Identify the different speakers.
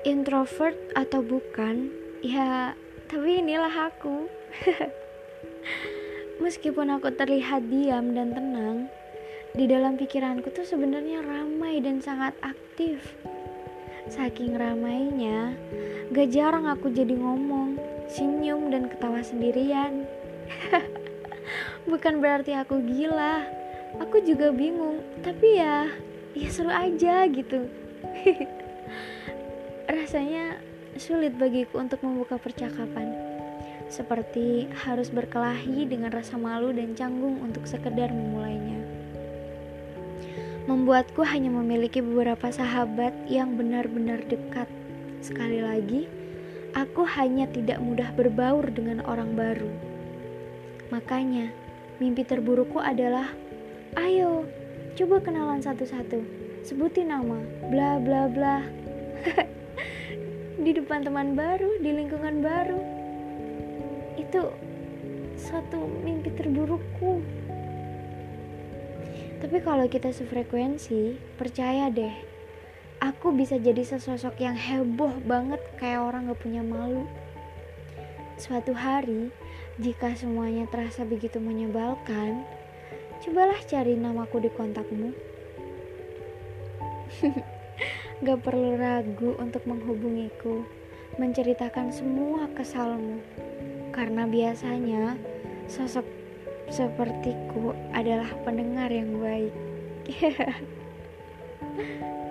Speaker 1: Introvert atau bukan, ya tapi inilah aku. Meskipun aku terlihat diam dan tenang, di dalam pikiranku tuh sebenarnya ramai dan sangat aktif. Saking ramainya, gak jarang aku jadi ngomong, senyum dan ketawa sendirian. Bukan berarti aku gila, aku juga bingung, tapi ya, ya seru aja gitu. Rasanya sulit bagiku untuk membuka percakapan. Seperti harus berkelahi dengan rasa malu dan canggung untuk sekedar memulainya. Membuatku hanya memiliki beberapa sahabat yang benar-benar dekat. Sekali lagi, aku hanya tidak mudah berbaur dengan orang baru. Makanya, mimpi terburukku adalah, ayo, coba kenalan satu-satu, sebutin nama, bla bla bla. di depan teman baru, di lingkungan baru. Itu satu mimpi terburukku. Tapi kalau kita sefrekuensi, percaya deh, aku bisa jadi sesosok yang heboh banget kayak orang gak punya malu. Suatu hari, jika semuanya terasa begitu menyebalkan, cobalah cari namaku di kontakmu. Gak perlu ragu untuk menghubungiku, menceritakan semua kesalmu. Karena biasanya sosok sepertiku adalah pendengar yang baik.